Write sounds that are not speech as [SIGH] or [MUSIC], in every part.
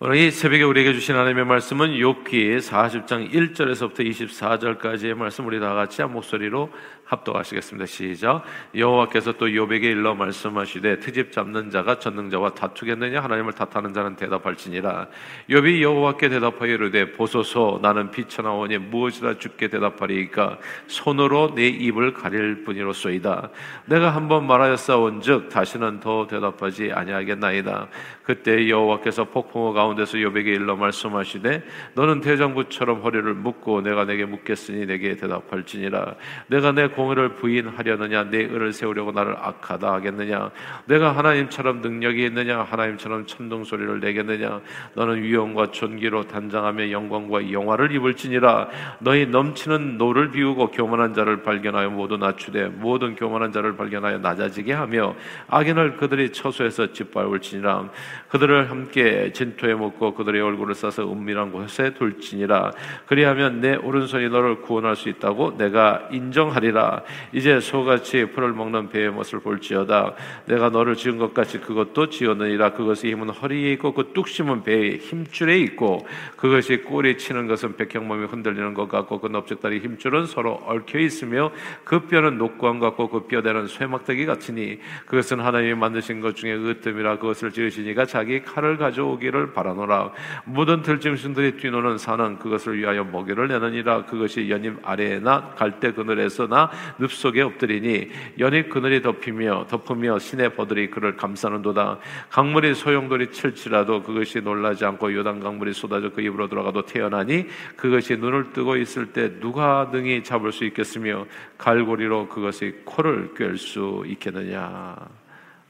오늘 이 새벽에 우리에게 주신 하나님의 말씀은 욥기 40장 1절에서부터 24절까지의 말씀 우리 다 같이 한 목소리로 합독하시겠습니다. 시작. 여호와께서 또 욥에게 일러 말씀하시되 트집 잡는 자가 전능자와 다투겠느냐 하나님을 탓하는 자는 대답할지니라. 욥이 여호와께 대답하여 이르되 보소서 나는 비천하오니 무엇이라 죽게 대답하리이까 손으로 내 입을 가릴 뿐이로소이다. 내가 한번 말하였사온즉 다시는 더 대답하지 아니하겠나이다. 그때 여호와께서 폭풍우 가운데서 욥에게 일러 말씀하시되 너는 대장부처럼 허리를 묶고 내가 네게 묻겠으니 내게 대답할지니라. 네가 내 공의를 부인하려느냐? 네 의를 세우려고 나를 악하다 하겠느냐? 네가 하나님처럼 능력이 있느냐? 하나님처럼 천둥 소리를 내겠느냐? 너는 위엄과 존귀로 단장하며 영광과 영화를 입을지니라. 너의 넘치는 노를 비우고 교만한 자를 발견하여 모두 낮추되 모든 교만한 자를 발견하여 낮아지게 하며 악인을 그들이 처소에서 짓밟을지니라 그들을 함께 진토에 묻고 그들의 얼굴을 싸서 은밀한 곳에 둘지니라. 그리하면 내 오른손이 너를 구원할 수 있다고 내가 인정하리라. 이제 소같이 풀을 먹는 배의 모습을 볼지어다. 내가 너를 지은 것 같이 그것도 지었느니라. 그것의 힘은 허리에 있고 그 뚝심은 배의 힘줄에 있고 그것이 꼬리 치는 것은 백형몸이 흔들리는 것 같고 그 넓적다리 힘줄은 서로 얽혀 있으며 그 뼈는 녹광 같고 그 뼈대는 쇠막대기 같으니 그것은 하나님이 만드신 것 중에 으뜸이라 그것을 지으시니가 자기 칼을 가져오기를 바라노라. 모든 들짐승들이 뛰노는 산은 그것을 위하여 먹이를 내느니라. 그것이 연잎 아래에나 갈대 그늘에서나 늪 속에 엎드리니 연이 그늘이 덮이며 덮으며 신의 버들이 그를 감싸는도다. 강물이 소용돌이 칠지라도 그것이 놀라지 않고 요단 강물이 쏟아져 그 입으로 들어가도 태어나니 그것이 눈을 뜨고 있을 때 누가 능히 잡을 수 있겠으며 갈고리로 그것이 코를 꿰 수 있겠느냐.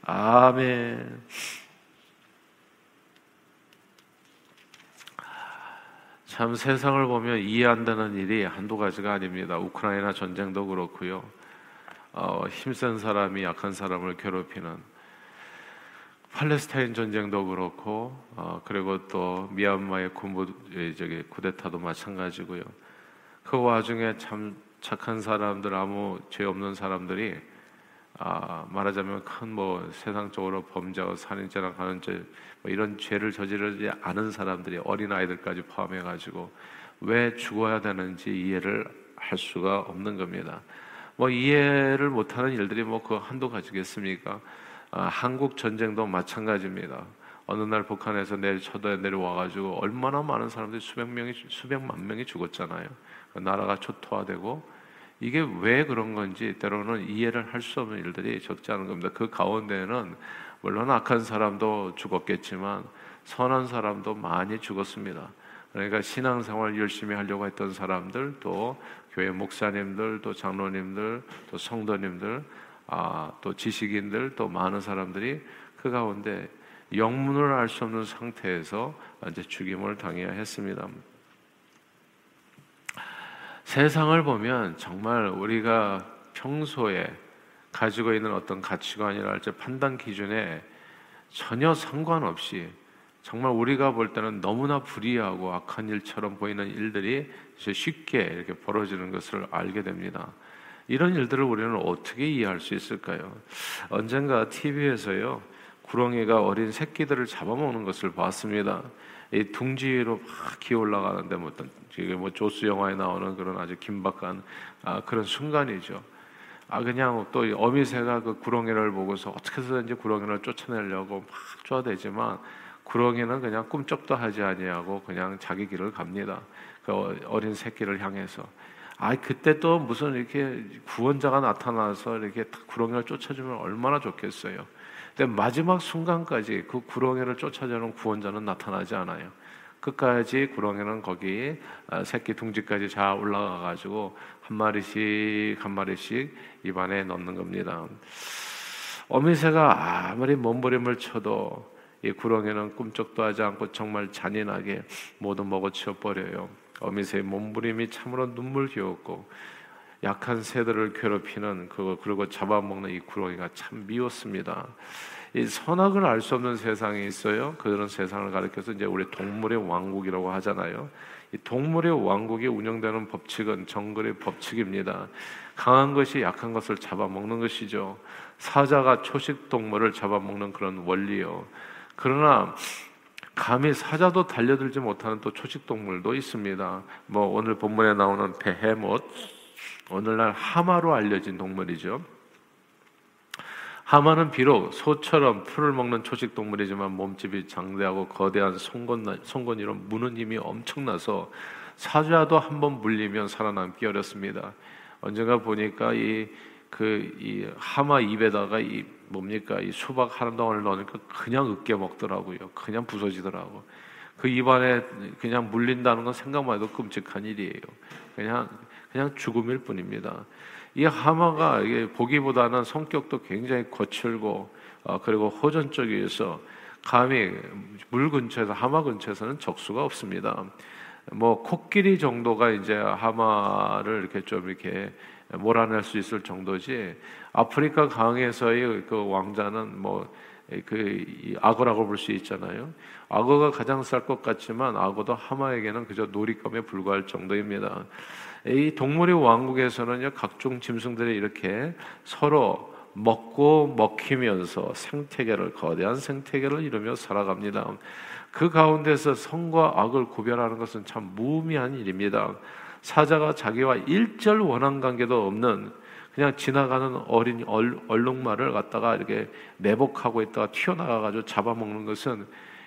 아멘. 참 세상을 보면 이해 안 되는 일이 한두 가지가 아닙니다. 우크라이나 전쟁도 그렇고요. 어, 힘센 사람이 약한 사람을 괴롭히는 팔레스타인 전쟁도 그렇고 어, 그리고 또 미얀마의 군부 저기 쿠데타도 마찬가지고요. 그 와중에 참 착한 사람들 아무 죄 없는 사람들이 아, 말하자면 큰 뭐 세상적으로 범죄와 살인죄나 가는죄 뭐 이런 죄를 저지르지 않은 사람들이 어린 아이들까지 포함해 가지고 왜 죽어야 되는지 이해를 할 수가 없는 겁니다. 뭐 이해를 못하는 일들이 뭐 그 한두 가지겠습니까? 아, 한국 전쟁도 마찬가지입니다. 어느 날 북한에서 내일 쳐도에 내려와 가지고 얼마나 많은 사람들이 수백 명이 수백만 명이 죽었잖아요. 그 나라가 초토화되고 이게 왜 그런 건지 때로는 이해를 할 수 없는 일들이 적지 않은 겁니다. 그 가운데는 물론 악한 사람도 죽었겠지만 선한 사람도 많이 죽었습니다. 그러니까 신앙생활 열심히 하려고 했던 사람들, 또 교회 목사님들, 또 장로님들, 또 성도님들, 아, 또 지식인들, 또 많은 사람들이 그 가운데 영문을 알 수 없는 상태에서 이제 죽임을 당해야 했습니다. 세상을 보면 정말 우리가 평소에 가지고 있는 어떤 가치관이라 할지 판단 기준에 전혀 상관없이 정말 우리가 볼 때는 너무나 불이하고 악한 일처럼 보이는 일들이 쉽게 이렇게 벌어지는 것을 알게 됩니다. 이런 일들을 우리는 어떻게 이해할 수 있을까요? 언젠가 TV에서요, 구렁이가 어린 새끼들을 잡아먹는 것을 봤습니다. 이 둥지로 막 기어 올라가는데 뭐 어떤 뭐 조스 영화에 나오는 그런 아주 긴박한 아, 그런 순간이죠. 아 그냥 또 어미새가 그 구렁이를 보고서 어떻게 해서든지 구렁이를 쫓아내려고 막 쪼아대지만 구렁이는 그냥 꿈쩍도 하지 아니하고 그냥 자기 길을 갑니다. 그 어린 새끼를 향해서. 아 그때 또 무슨 이렇게 구원자가 나타나서 이렇게 구렁이를 쫓아주면 얼마나 좋겠어요. 근데 마지막 순간까지 그 구렁이를 쫓아주는 구원자는 나타나지 않아요. 끝까지 구렁이는 거기 아, 새끼 둥지까지 잘 올라가 가지고 한 마리씩 한 마리씩 입안에 넣는 겁니다. 어미새가 아무리 몸부림을 쳐도 이 구렁이는 꿈쩍도 하지 않고 정말 잔인하게 모두 먹어치워 버려요. 어미새의 몸부림이 참으로 눈물겨웠고 약한 새들을 괴롭히는 그거 그리고 잡아먹는 이 구렁이가 참 미웠습니다. 이 선악을 알 수 없는 세상이 있어요. 그런 세상을 가리켜서 이제 우리 동물의 왕국이라고 하잖아요. 이 동물의 왕국이 운영되는 법칙은 정글의 법칙입니다. 강한 것이 약한 것을 잡아먹는 것이죠. 사자가 초식 동물을 잡아먹는 그런 원리요. 그러나 감히 사자도 달려들지 못하는 또 초식 동물도 있습니다. 뭐 오늘 본문에 나오는 베헤못 오늘날 하마로 알려진 동물이죠. 하마는 비록 소처럼 풀을 먹는 초식 동물이지만 몸집이 장대하고 거대한 송곳, 송곳니로 무는 힘이 엄청나서 사자도 한 번 물리면 살아남기 어렵습니다. 언젠가 보니까 이 그이 그, 하마 입에다가 이 뭡니까 이 수박 한 덩어리를 넣으니까 그냥 으깨 먹더라고요. 그냥 부서지더라고. 그 입안에 그냥 물린다는 건 생각만 해도 끔찍한 일이에요. 그냥 그냥 죽음일 뿐입니다. 이 하마가 이게 보기보다는 성격도 굉장히 거칠고 어, 그리고 호전적이어서 감히 물 근처에서 하마 근처에서는 적수가 없습니다. 뭐 코끼리 정도가 이제 하마를 이렇게 좀 이렇게 몰아낼 수 있을 정도지 아프리카 강에서의 그 왕자는 뭐 그 악어라고 볼 수 있잖아요. 악어가 가장 쌀 것 같지만 악어도 하마에게는 그저 놀잇감에 불과할 정도입니다. 이 동물의 왕국에서는요 각종 짐승들이 이렇게 서로 먹고 먹히면서 생태계를 거대한 생태계를 이루며 살아갑니다. 그 가운데서 성과 악을 구별하는 것은 참 무의미한 일입니다. 사자가 자기와 일절 원한 관계도 없는 그냥 지나가는 어린 얼룩말을 갖다가 이렇게 매복하고 있다가 튀어나가 가지고 잡아먹는 것은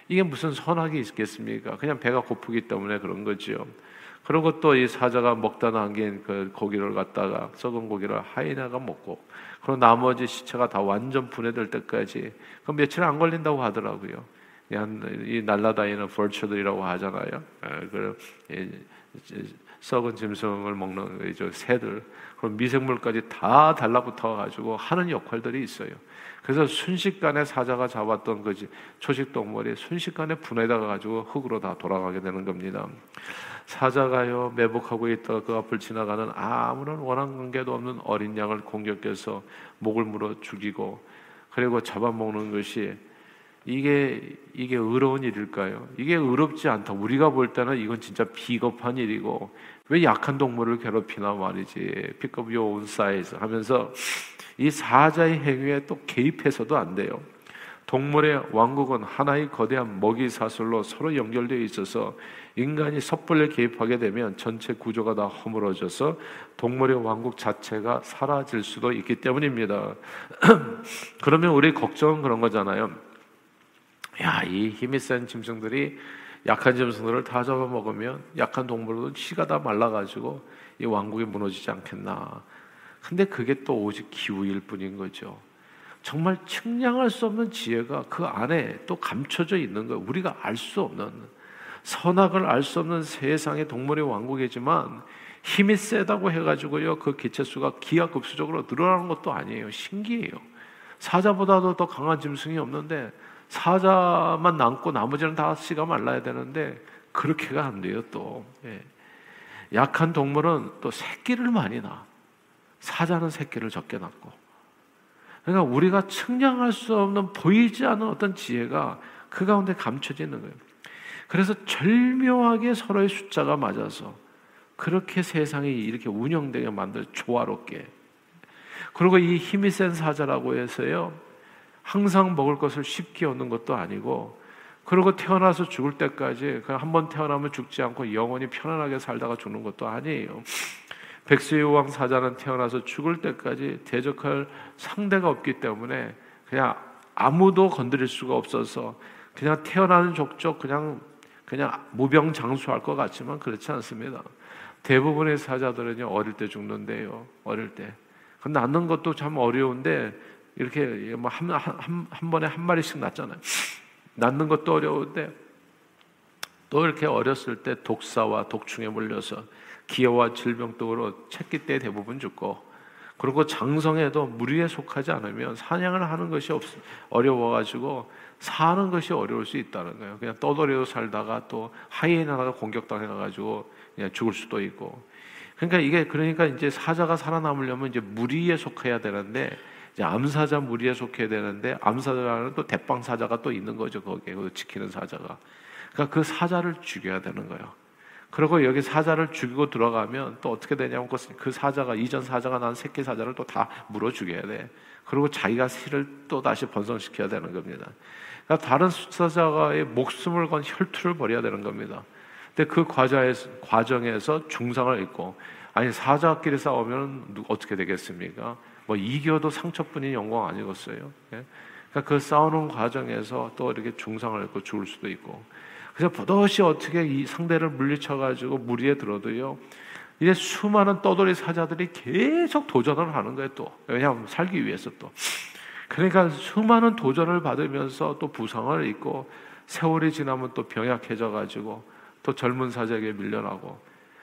이게 무슨 선악이 있겠습니까? 그냥 배가 고프기 때문에 그런 거지요. 그리고 또이 사자가 먹다 남긴 그 고기를 갖다가 썩은 고기를 하이나가 먹고 그리고 나머지 시체가 다 완전 분해될 때까지 그 며칠 안 걸린다고 하더라고요. 이 날라다니는 벌처들이라고 하잖아요. 예, 그 썩은 짐승을 먹는 이 새들 그런 미생물까지 다 달라붙어 가지고 하는 역할들이 있어요. 그래서 순식간에 사자가 잡았던 그 초식 동물이 순식간에 분해다 가지고 흙으로 다 돌아가게 되는 겁니다. 사자가요 매복하고 있다가 그 앞을 지나가는 아무런 원한 관계도 없는 어린 양을 공격해서 목을 물어 죽이고 그리고 잡아먹는 것이 이게 이게 의로운 일일까요? 이게 의롭지 않다. 우리가 볼 때는 이건 진짜 비겁한 일이고 왜 약한 동물을 괴롭히나 말이지. Your own size 하면서 이 사자의 행위에 또 개입해서도 안 돼요. 동물의 왕국은 하나의 거대한 먹이 사슬로 서로 연결되어 있어서 인간이 섣불리 개입하게 되면 전체 구조가 다 허물어져서 동물의 왕국 자체가 사라질 수도 있기 때문입니다. [CLEARS THROAT] 그러면 우리 걱정은 그런 거잖아요. 야, 이 힘이 센 짐승들이 약한 짐승들을 다 잡아먹으면 약한 동물도 치가 다 말라가지고 이 왕국이 무너지지 않겠나. 근데 그게 또 오직 기우일 뿐인 거죠. 정말 측량할 수 없는 지혜가 그 안에 또 감춰져 있는 거예요. 우리가 알 수 없는 선악을 알 수 없는 세상의 동물의 왕국이지만 힘이 세다고 해가지고요 그 개체 수가 기하급수적으로 늘어나는 것도 아니에요. 신기해요. 사자보다도 더 강한 짐승이 없는데 사자만 남고 나머지는 다 씨가 말라야 되는데 그렇게가 안 돼요 또. 예. 약한 동물은 또 새끼를 많이 낳아. 사자는 새끼를 적게 낳고. 그러니까 우리가 측량할 수 없는 보이지 않는 어떤 지혜가 그 가운데 감춰져 있는 거예요. 그래서 절묘하게 서로의 숫자가 맞아서 그렇게 세상이 이렇게 운영되게 만들 조화롭게. 그리고 이 힘이 센 사자라고 해서요 항상 먹을 것을 쉽게 얻는 것도 아니고 그리고 태어나서 죽을 때까지 한번 태어나면 죽지 않고 영원히 편안하게 살다가 죽는 것도 아니에요. 백수의 왕 사자는 태어나서 죽을 때까지 대적할 상대가 없기 때문에 그냥 아무도 건드릴 수가 없어서 그냥 태어나는 족족 그냥 그냥 무병장수할 것 같지만 그렇지 않습니다. 대부분의 사자들은요 어릴 때 죽는데요 어릴 때. 낳는 것도 참 어려운데 이렇게 뭐한 한, 한 번에 한 마리씩 낳잖아요. 낳는 것도 어려운데 또 이렇게 어렸을 때 독사와 독충에 물려서 기여와 질병독으로 채기 때 대부분 죽고 그리고 장성에도 무리에 속하지 않으면 사냥을 하는 것이 없, 어려워가지고 사는 것이 어려울 수 있다는 거예요. 그냥 떠돌이로 살다가 또 하이에나가 공격당해가지고 그냥 죽을 수도 있고. 그러니까 이게 그러니까 이제 사자가 살아남으려면 이제 무리에 속해야 되는데 이제 암사자 무리에 속해야 되는데 암사자는 또 대빵 사자가 또 있는 거죠 거기에 그 지키는 사자가. 그러니까 그 사자를 죽여야 되는 거예요. 그리고 여기 사자를 죽이고 들어가면 또 어떻게 되냐면 그, 그 사자가 이전 사자가 난 새끼 사자를 또 다 물어 죽여야 돼. 그리고 자기가 씨를 또 다시 번성시켜야 되는 겁니다. 그러니까 다른 수사자가의 목숨을 건 혈투를 벌여야 되는 겁니다. 근데 그 과정에서, 과정에서 중상을 입고 아니 사자끼리 싸우면 어떻게 되겠습니까? 뭐 이겨도 상처뿐인 영광 아니겠어요? 예? 그러니까 그 싸우는 과정에서 또 이렇게 중상을 입고 죽을 수도 있고 그래서 버젓이 어떻게 이 상대를 물리쳐가지고 무리에 들어도요. 이제 수많은 떠돌이 사자들이 계속 도전을 하는 거예요, 또. 왜냐하면 살기 위해서 또. 그러니까 수많은 도전을 받으면서 또 부상을 입고 세월이 지나면 또 병약해져 가지고 또 젊은 사자에게 밀려나고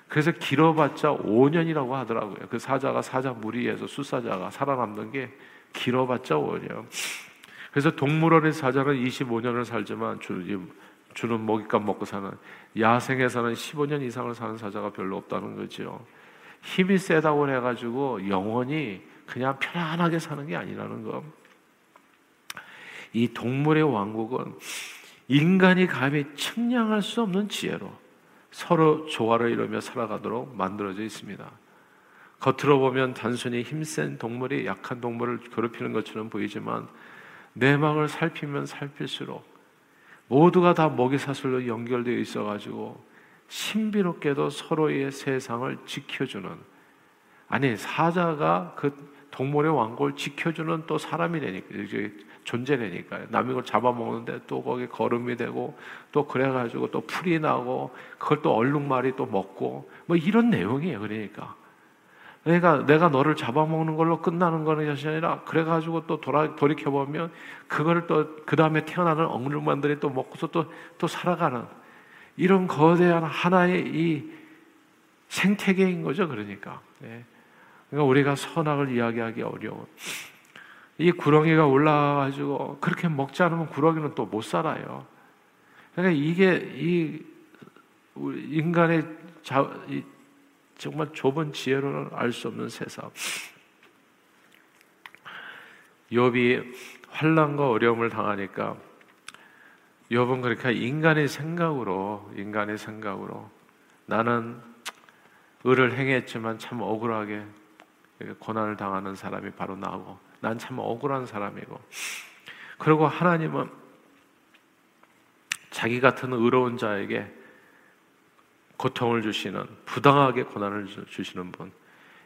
그래서 길어봤자 5년이라고 하더라고요. 그 사자가 사자 무리에서 수사자가 살아남는 게 길어봤자 5년. 그래서 동물원의 사자는 25년을 살지만 주는 먹잇감 먹고 사는 야생에서는 15년 이상을 사는 사자가 별로 없다는 거죠. 힘이 세다고 해가지고 영원히 그냥 편안하게 사는 게 아니라는 거. 이 동물의 왕국은 인간이 감히 측량할 수 없는 지혜로 서로 조화를 이루며 살아가도록 만들어져 있습니다. 겉으로 보면 단순히 힘센 동물이 약한 동물을 괴롭히는 것처럼 보이지만 내막을 살피면 살필수록 모두가 다 먹이 사슬로 연결되어 있어 가지고 신비롭게도 서로의 세상을 지켜주는 아니 사자가 그 동물의 왕국을 지켜주는 또 사람이 되니까 존재되니까요. 남이 걸 잡아먹는데 또 거기 거름이 되고 또 그래가지고 또 풀이 나고 그걸 또 얼룩말이 또 먹고 뭐 이런 내용이에요. 그러니까. 그러니까 내가 너를 잡아먹는 걸로 끝나는 거는 것이 아니라 그래가지고 또 돌아, 돌이켜보면 그거를 또 그 다음에 태어나는 얼룩말들이 또 먹고서 또, 또 살아가는 이런 거대한 하나의 이 생태계인 거죠. 그러니까. 네. 그러니까 우리가 선악을 이야기하기 어려운 이 구렁이가 올라와가지고 그렇게 먹지 않으면 구렁이는 또 못 살아요. 그러니까 이게 이 인간의 자, 정말 좁은 지혜로는 알 수 없는 세상. 욥이 환란과 어려움을 당하니까 욥은 그렇게 인간의 생각으로 인간의 생각으로 나는 의를 행했지만 참 억울하게 고난을 당하는 사람이 바로 나고 난 참 억울한 사람이고 그리고 하나님은 자기 같은 의로운 자에게 고통을 주시는 부당하게 고난을 주시는 분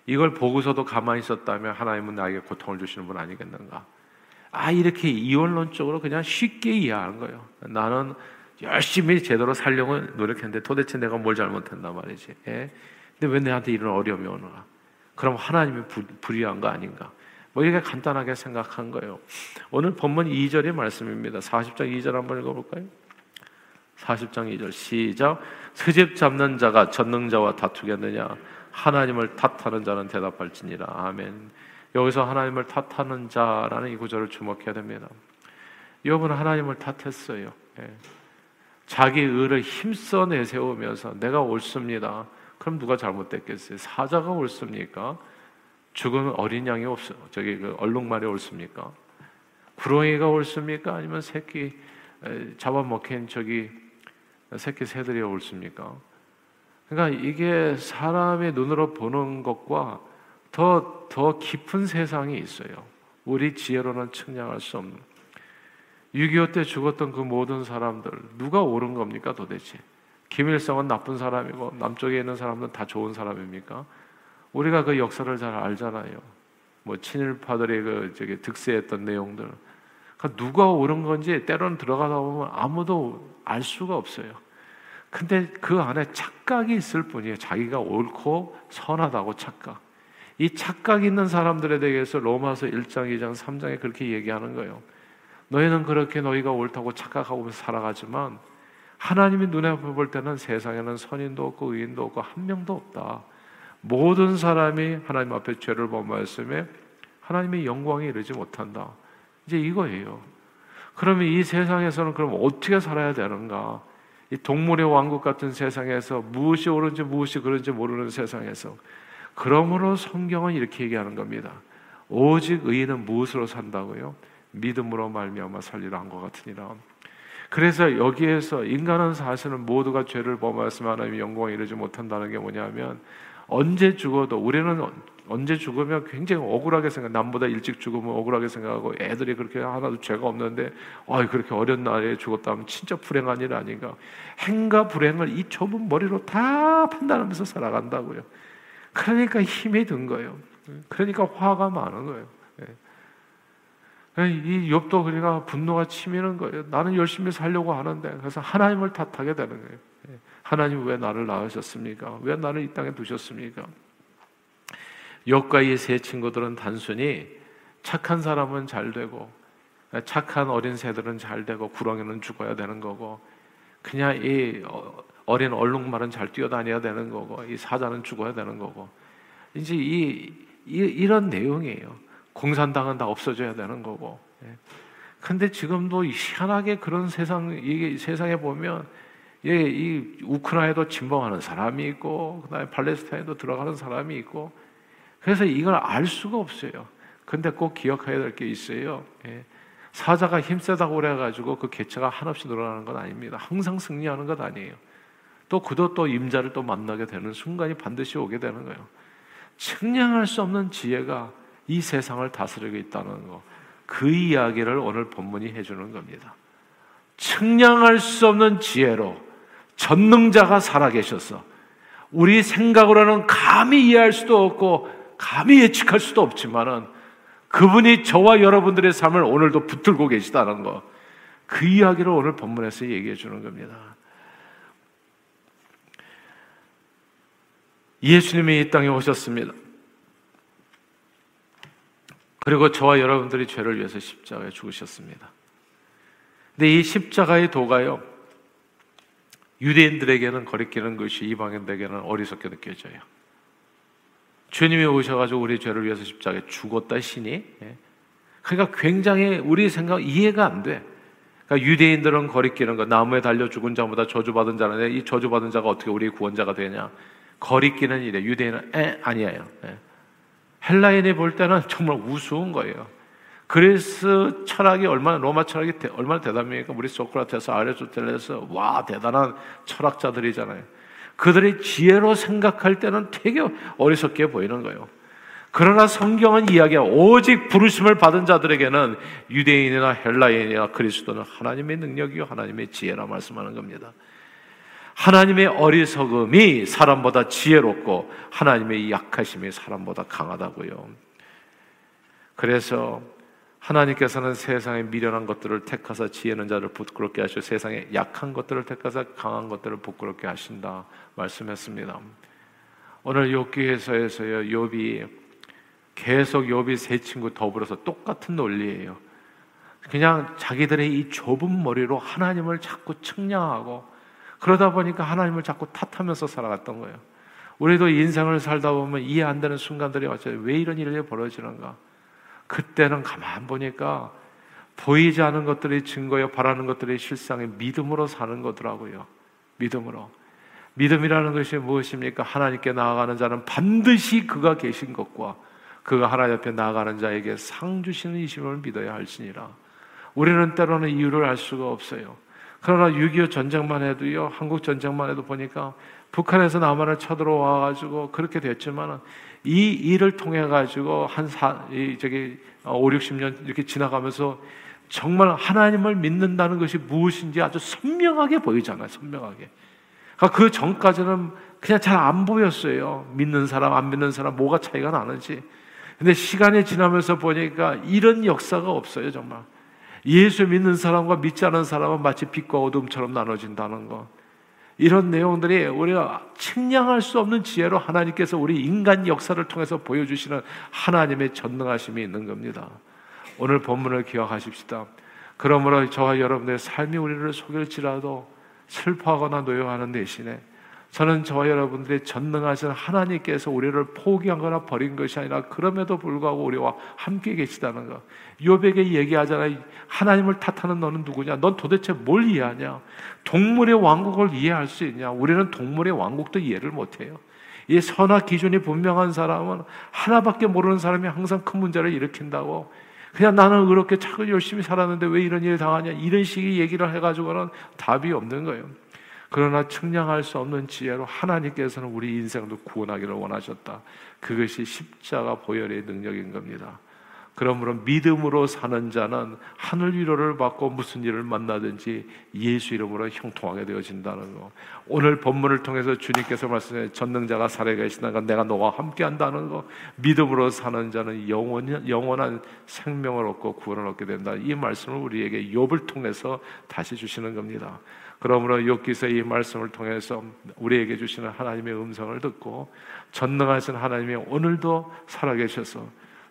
이걸 보고서도 가만히 있었다면 하나님은 나에게 고통을 주시는 분 아니겠는가? 아 이렇게 이원론적으로 그냥 쉽게 이해하는 거예요. 나는 열심히 제대로 살려고 노력했는데 도대체 내가 뭘 잘못했나 말이지. 예? 근데 왜 내한테 이런 어려움이 오는가? 그럼 하나님이 부, 불의한 거 아닌가? 뭐 이렇게 간단하게 생각한 거예요. 오늘 본문 2절의 말씀입니다. 40장 2절 한번 읽어볼까요? 40장 2절 시작 스집 잡는 자가 전능자와 다투겠느냐 하나님을 탓하는 자는 대답할지니라 아멘 여기서 하나님을 탓하는 자라는 이 구절을 주목해야 됩니다 욥은 하나님을 탓했어요 예. 자기 의를 힘써 내세우면서 내가 옳습니다 그럼 누가 잘못됐겠어요? 사자가 옳습니까? 죽은 어린 양이 없어. 저기 그 얼룩말이 옳습니까? 구렁이가 옳습니까? 아니면 새끼 잡아먹힌 저기 새끼 새들이 옳습니까? 그러니까 이게 사람의 눈으로 보는 것과 더, 더 깊은 세상이 있어요. 우리 지혜로는 측량할 수 없는. 6.25 때 죽었던 그 모든 사람들, 누가 옳은 겁니까 도대체? 김일성은 나쁜 사람이고 남쪽에 있는 사람은 다 좋은 사람입니까? 우리가 그 역사를 잘 알잖아요. 뭐 친일파들이 그 저기 득세했던 내용들. 그러니까 누가 옳은 건지 때로는 들어가다 보면 아무도 알 수가 없어요. 근데 그 안에 착각이 있을 뿐이에요. 자기가 옳고 선하다고 착각. 이 착각 있는 사람들에 대해서 로마서 1장, 2장, 3장에 그렇게 얘기하는 거예요. 너희는 그렇게 너희가 옳다고 착각하고 살아가지만 하나님이 눈에 볼 때는 세상에는 선인도 없고 의인도 없고 한 명도 없다. 모든 사람이 하나님 앞에 죄를 범하였음에 하나님의 영광에 이르지 못한다. 이제 이거예요. 그러면 이 세상에서는 그럼 어떻게 살아야 되는가? 이 동물의 왕국 같은 세상에서 무엇이 옳은지 무엇이 그런지 모르는 세상에서 그러므로 성경은 이렇게 얘기하는 겁니다. 오직 의인은 무엇으로 산다고요? 믿음으로 말미암아 살리라 한 것 같으니라. 그래서 여기에서 인간은 사실은 모두가 죄를 범하였으면 하나님의 영광에 이르지 못한다는 게 뭐냐면 언제 죽어도 우리는 언제 죽으면 굉장히 억울하게 생각. 남보다 일찍 죽으면 억울하게 생각하고 애들이 그렇게 하나도 죄가 없는데 아 그렇게 어린 나이에 죽었다면 진짜 불행한 일 아닌가. 행과 불행을 이 좁은 머리로 다 판단하면서 살아간다고요. 그러니까 힘이 든 거예요. 그러니까 화가 많은 거예요. 예. 이 욥도 그러니까 분노가 치미는 거예요. 나는 열심히 살려고 하는데 그래서 하나님을 탓하게 되는 거예요. 예. 하나님 왜 나를 낳으셨습니까? 왜 나를 이 땅에 두셨습니까? 욥과 이 세 친구들은 단순히 착한 사람은 잘 되고 착한 어린 새들은 잘 되고 구렁이는 죽어야 되는 거고 그냥 이 어린 얼룩말은 잘 뛰어다녀야 되는 거고 이 사자는 죽어야 되는 거고 이제 이, 이 이런 내용이에요. 공산당은 다 없어져야 되는 거고. 예. 근데 지금도 희한하게 그런 세상 이게 세상에 보면 예, 이 우크라이나도 침범하는 사람이 있고 그다음에 팔레스타인도 들어가는 사람이 있고 그래서 이걸 알 수가 없어요. 근데 꼭 기억해야 될 게 있어요. 예. 사자가 힘세다고 그래가지고 그 개체가 한없이 늘어나는 건 아닙니다. 항상 승리하는 것 아니에요. 또 그도 또 임자를 또 만나게 되는 순간이 반드시 오게 되는 거예요. 측량할 수 없는 지혜가 이 세상을 다스리고 있다는 거. 그 이야기를 오늘 본문이 해주는 겁니다. 측량할 수 없는 지혜로 전능자가 살아계셔서 우리 생각으로는 감히 이해할 수도 없고 감히 예측할 수도 없지만은 그분이 저와 여러분들의 삶을 오늘도 붙들고 계시다는 거. 그 이야기를 오늘 본문에서 얘기해 주는 겁니다. 예수님이 이 땅에 오셨습니다. 그리고 저와 여러분들이 죄를 위해서 십자가에 죽으셨습니다. 근데 이 십자가의 도가요, 유대인들에게는 거리끼는 것이 이방인들에게는 어리석게 느껴져요. 주님이 오셔가지고 우리 죄를 위해서 십자가에 죽었다 신이. 예. 그러니까 굉장히 우리 생각 이해가 안 돼. 그러니까 유대인들은 거리끼는 거 나무에 달려 죽은 자보다 저주받은 자는데 이 저주받은 자가 어떻게 우리 구원자가 되냐? 거리끼는 일에 유대인은 에 아니에요. 예. 헬라인이 볼 때는 정말 우스운 거예요. 그리스 철학이 얼마나 로마 철학이 얼마나 대단합니까? 우리 소크라테스, 아리스토텔레스 와 대단한 철학자들이잖아요. 그들의 지혜로 생각할 때는 되게 어리석게 보이는 거예요. 그러나 성경은 이야기하 오직 부르심을 받은 자들에게는 유대인이나 헬라인이나 그리스도는 하나님의 능력이요 하나님의 지혜라 말씀하는 겁니다. 하나님의 어리석음이 사람보다 지혜롭고 하나님의 약하심이 사람보다 강하다고요. 그래서 하나님께서는 세상에 미련한 것들을 택하사 지혜는 자를 부끄럽게 하시고 세상에 약한 것들을 택하사 강한 것들을 부끄럽게 하신다 말씀했습니다. 오늘 욥기에서에서요 욥이 계속 욥이 세 친구 더불어서 똑같은 논리예요. 그냥 자기들의 이 좁은 머리로 하나님을 자꾸 측량하고 그러다 보니까 하나님을 자꾸 탓하면서 살아갔던 거예요. 우리도 인생을 살다 보면 이해 안 되는 순간들이 왔죠. 왜 이런 일이 벌어지는가? 그때는 가만 보니까 보이지 않은 것들이 증거요, 바라는 것들이 실상의 믿음으로 사는 거더라고요. 믿음으로. 믿음이라는 것이 무엇입니까? 하나님께 나아가는 자는 반드시 그가 계신 것과 그가 하나님 앞에 나아가는 자에게 상 주시는 이심을 믿어야 할지니라. 우리는 때로는 이유를 알 수가 없어요. 그러나 6.25 전쟁만 해도요, 한국 전쟁만 해도 보니까 북한에서 남한을 쳐들어와 가지고 그렇게 됐지만 이 일을 통해 가지고 한 사, 이 저기 5, 60년 이렇게 지나가면서 정말 하나님을 믿는다는 것이 무엇인지 아주 선명하게 보이잖아요. 선명하게. 그러니까 그 전까지는 그냥 잘 안 보였어요. 믿는 사람, 안 믿는 사람, 뭐가 차이가 나는지. 근데 시간이 지나면서 보니까 이런 역사가 없어요, 정말. 예수 믿는 사람과 믿지 않은 사람은 마치 빛과 어둠처럼 나눠진다는 거. 이런 내용들이 우리가 측량할 수 없는 지혜로 하나님께서 우리 인간 역사를 통해서 보여주시는 하나님의 전능하심이 있는 겁니다. 오늘 본문을 기억하십시다. 그러므로 저와 여러분들의 삶이 우리를 속일지라도 슬퍼하거나 노여하는 대신에 저는 저와 여러분들이 전능하신 하나님께서 우리를 포기하거나 버린 것이 아니라 그럼에도 불구하고 우리와 함께 계시다는 것. 요백에 얘기하잖아요. 하나님을 탓하는 너는 누구냐? 넌 도대체 뭘 이해하냐? 동물의 왕국을 이해할 수 있냐? 우리는 동물의 왕국도 이해를 못해요. 이 선악 기준이 분명한 사람은 하나밖에 모르는 사람이 항상 큰 문제를 일으킨다고. 그냥 나는 그렇게 차고 열심히 살았는데 왜 이런 일을 당하냐? 이런 식의 얘기를 해가지고는 답이 없는 거예요. 그러나 측량할 수 없는 지혜로 하나님께서는 우리 인생도 구원하기를 원하셨다. 그것이 십자가 보혈의 능력인 겁니다. 그러므로 믿음으로 사는 자는 하늘 위로를 받고 무슨 일을 만나든지 예수 이름으로 형통하게 되어진다는 거. 오늘 본문을 통해서 주님께서 말씀해 전능자가 살아계시다가 내가 너와 함께 한다는 거. 믿음으로 사는 자는 영원, 영원한 생명을 얻고 구원을 얻게 된다. 이 말씀을 우리에게 욥을 통해서 다시 주시는 겁니다. 그러므로 욥기서 이 말씀을 통해서 우리에게 주시는 하나님의 음성을 듣고 전능하신 하나님이 오늘도 살아계셔서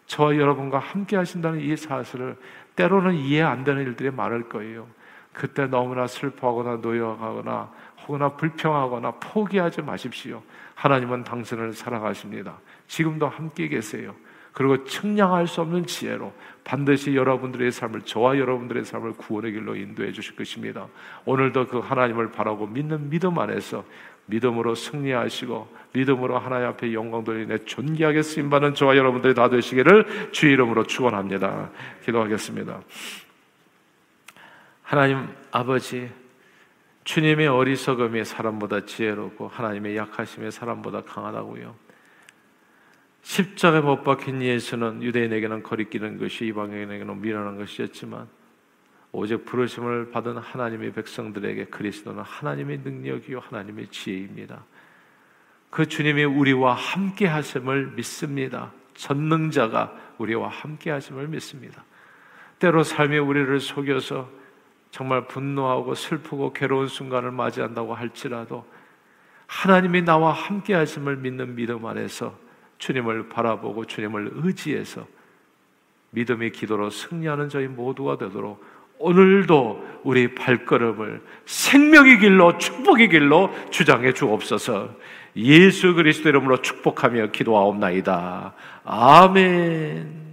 저와 여러분과 함께 하신다는 이 사실을 때로는 이해 안 되는 일들이 많을 거예요. 그때 너무나 슬퍼하거나 노여하거나 혹은 불평하거나 포기하지 마십시오. 하나님은 당신을 사랑하십니다. 지금도 함께 계세요. 그리고 측량할 수 없는 지혜로 반드시 여러분들의 삶을 저와 여러분들의 삶을 구원의 길로 인도해 주실 것입니다. 오늘도 그 하나님을 바라고 믿는 믿음 안에서 믿음으로 승리하시고 믿음으로 하나님 앞에 영광 돌리내 존귀하게 쓰임 받는 저와 여러분들이 다 되시기를 주의 이름으로 축원합니다. 기도하겠습니다. 하나님 아버지 주님의 어리석음이 사람보다 지혜롭고 하나님의 약하심이 사람보다 강하다고요. 십자가에 못 박힌 예수는 유대인에게는 거리끼는 것이 이방인에게는 미련한 것이었지만 오직 부르심을 받은 하나님의 백성들에게 그리스도는 하나님의 능력이요 하나님의 지혜입니다. 그 주님이 우리와 함께 하심을 믿습니다. 전능자가 우리와 함께 하심을 믿습니다. 때로 삶이 우리를 속여서 정말 분노하고 슬프고 괴로운 순간을 맞이한다고 할지라도 하나님이 나와 함께 하심을 믿는 믿음 안에서 주님을 바라보고 주님을 의지해서 믿음의 기도로 승리하는 저희 모두가 되도록 오늘도 우리 발걸음을 생명의 길로 축복의 길로 주장해 주옵소서. 예수 그리스도 이름으로 축복하며 기도하옵나이다. 아멘.